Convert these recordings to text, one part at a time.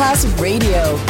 Class Radio.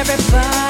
everybody.